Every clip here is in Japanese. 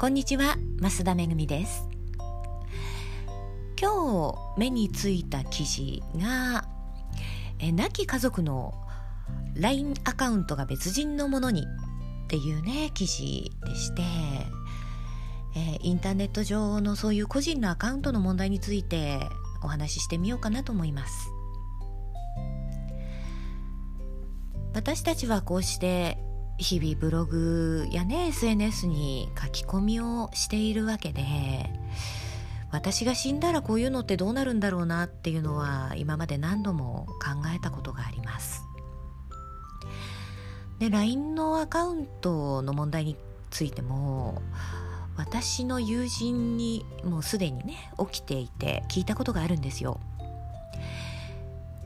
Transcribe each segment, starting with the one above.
こんにちは増田めぐみです。今日目についた記事がえ亡き家族の LINE アカウントが別人のものにっていうね記事でしてえインターネット上のそういう個人のアカウントの問題についてお話ししてみようかなと思います。私たちはこうして日々ブログやね SNS に書き込みをしているわけで私が死んだらこういうのってどうなるんだろうなっていうのは今まで何度も考えたことがあります。で LINE のアカウントの問題についても私の友人にもうすでにね起きていて聞いたことがあるんですよ。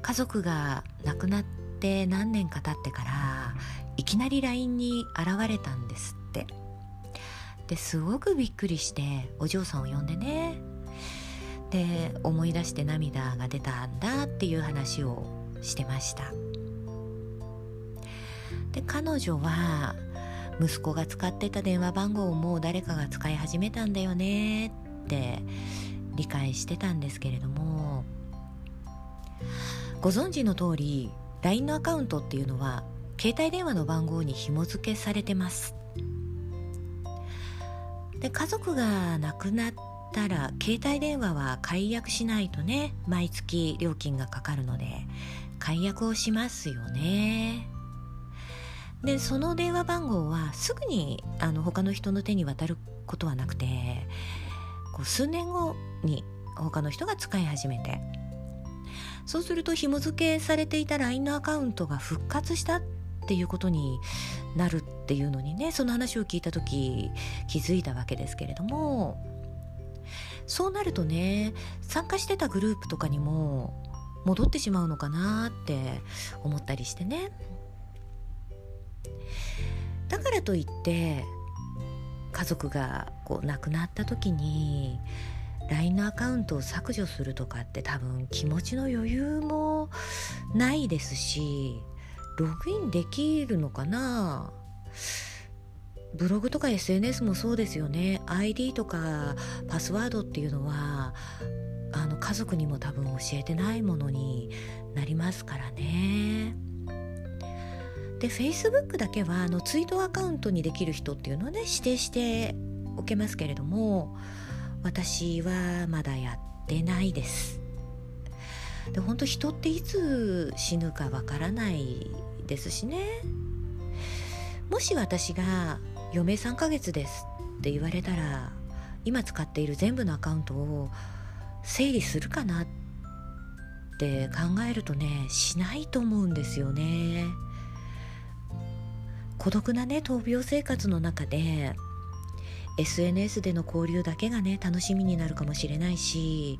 家族が亡くなって何年か経ってからいきなり LINE に現れたんですって。ですごくびっくりしてお嬢さんを呼んでね。で思い出して涙が出たんだっていう話をしてました。で彼女は息子が使ってた電話番号をもう誰かが使い始めたんだよねって理解してたんですけれどもご存知の通り LINE のアカウントっていうのは携帯電話の番号に紐付けされてます。で家族が亡くなったら携帯電話は解約しないとね毎月料金がかかるので解約をしますよね。でその電話番号はすぐにあの他の人の手に渡ることはなくてこう数年後に他の人が使い始めて。そうすると紐付けされていた LINE のアカウントが復活したっっていうことになるっていうのにねその話を聞いた時気づいたわけですけれどもそうなるとね参加してたグループとかにも戻ってしまうのかなって思ったりしてね。だからといって家族がこう亡くなった時に LINE のアカウントを削除するとかって多分気持ちの余裕もないですしログインできるのかな？ブログとか SNS もそうですよね。ID とかパスワードっていうのはあの家族にも多分教えてないものになりますからね。で Facebook だけはあのツイートアカウントにできる人っていうのをね指定しておけますけれども私はまだやってないです。で本当人っていつ死ぬかわからないですしね。もし私が「余命3ヶ月です」って言われたら今使っている全部のアカウントを整理するかなって考えるとねしないと思うんですよね。孤独なね闘病生活の中で SNS での交流だけがね楽しみになるかもしれないし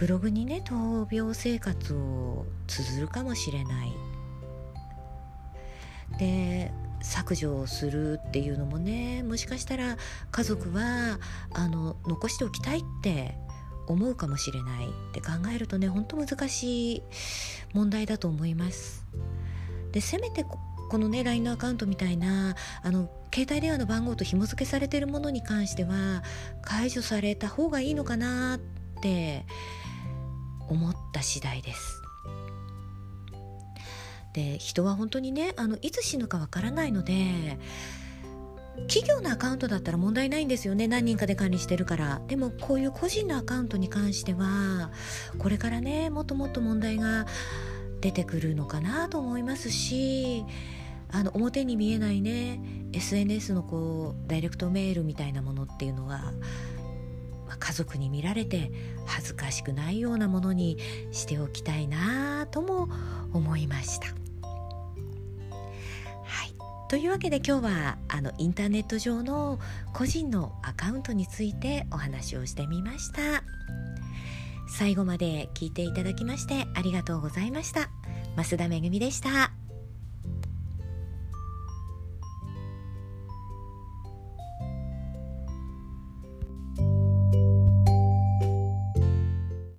ブログにね闘病生活を綴るかもしれない。で削除をするっていうのもねもしかしたら家族はあの残しておきたいって思うかもしれないって考えるとねほんと難しい問題だと思います。でせめてこのね LINE のアカウントみたいなあの携帯電話の番号と紐付けされてるものに関しては解除された方がいいのかなって思った次第です。で人は本当にねあのいつ死ぬかわからないので企業のアカウントだったら問題ないんですよね。何人かで管理してるから。でもこういう個人のアカウントに関してはこれからねもっともっと問題が出てくるのかなと思いますしあの表に見えないね SNS のこうダイレクトメールみたいなものっていうのはまあ、家族に見られて恥ずかしくないようなものにしておきたいなとも思いました。はいというわけで今日はあのインターネット上の個人のアカウントについてお話をしてみました。最後まで聞いていただきましてありがとうございました。増田めぐみでした。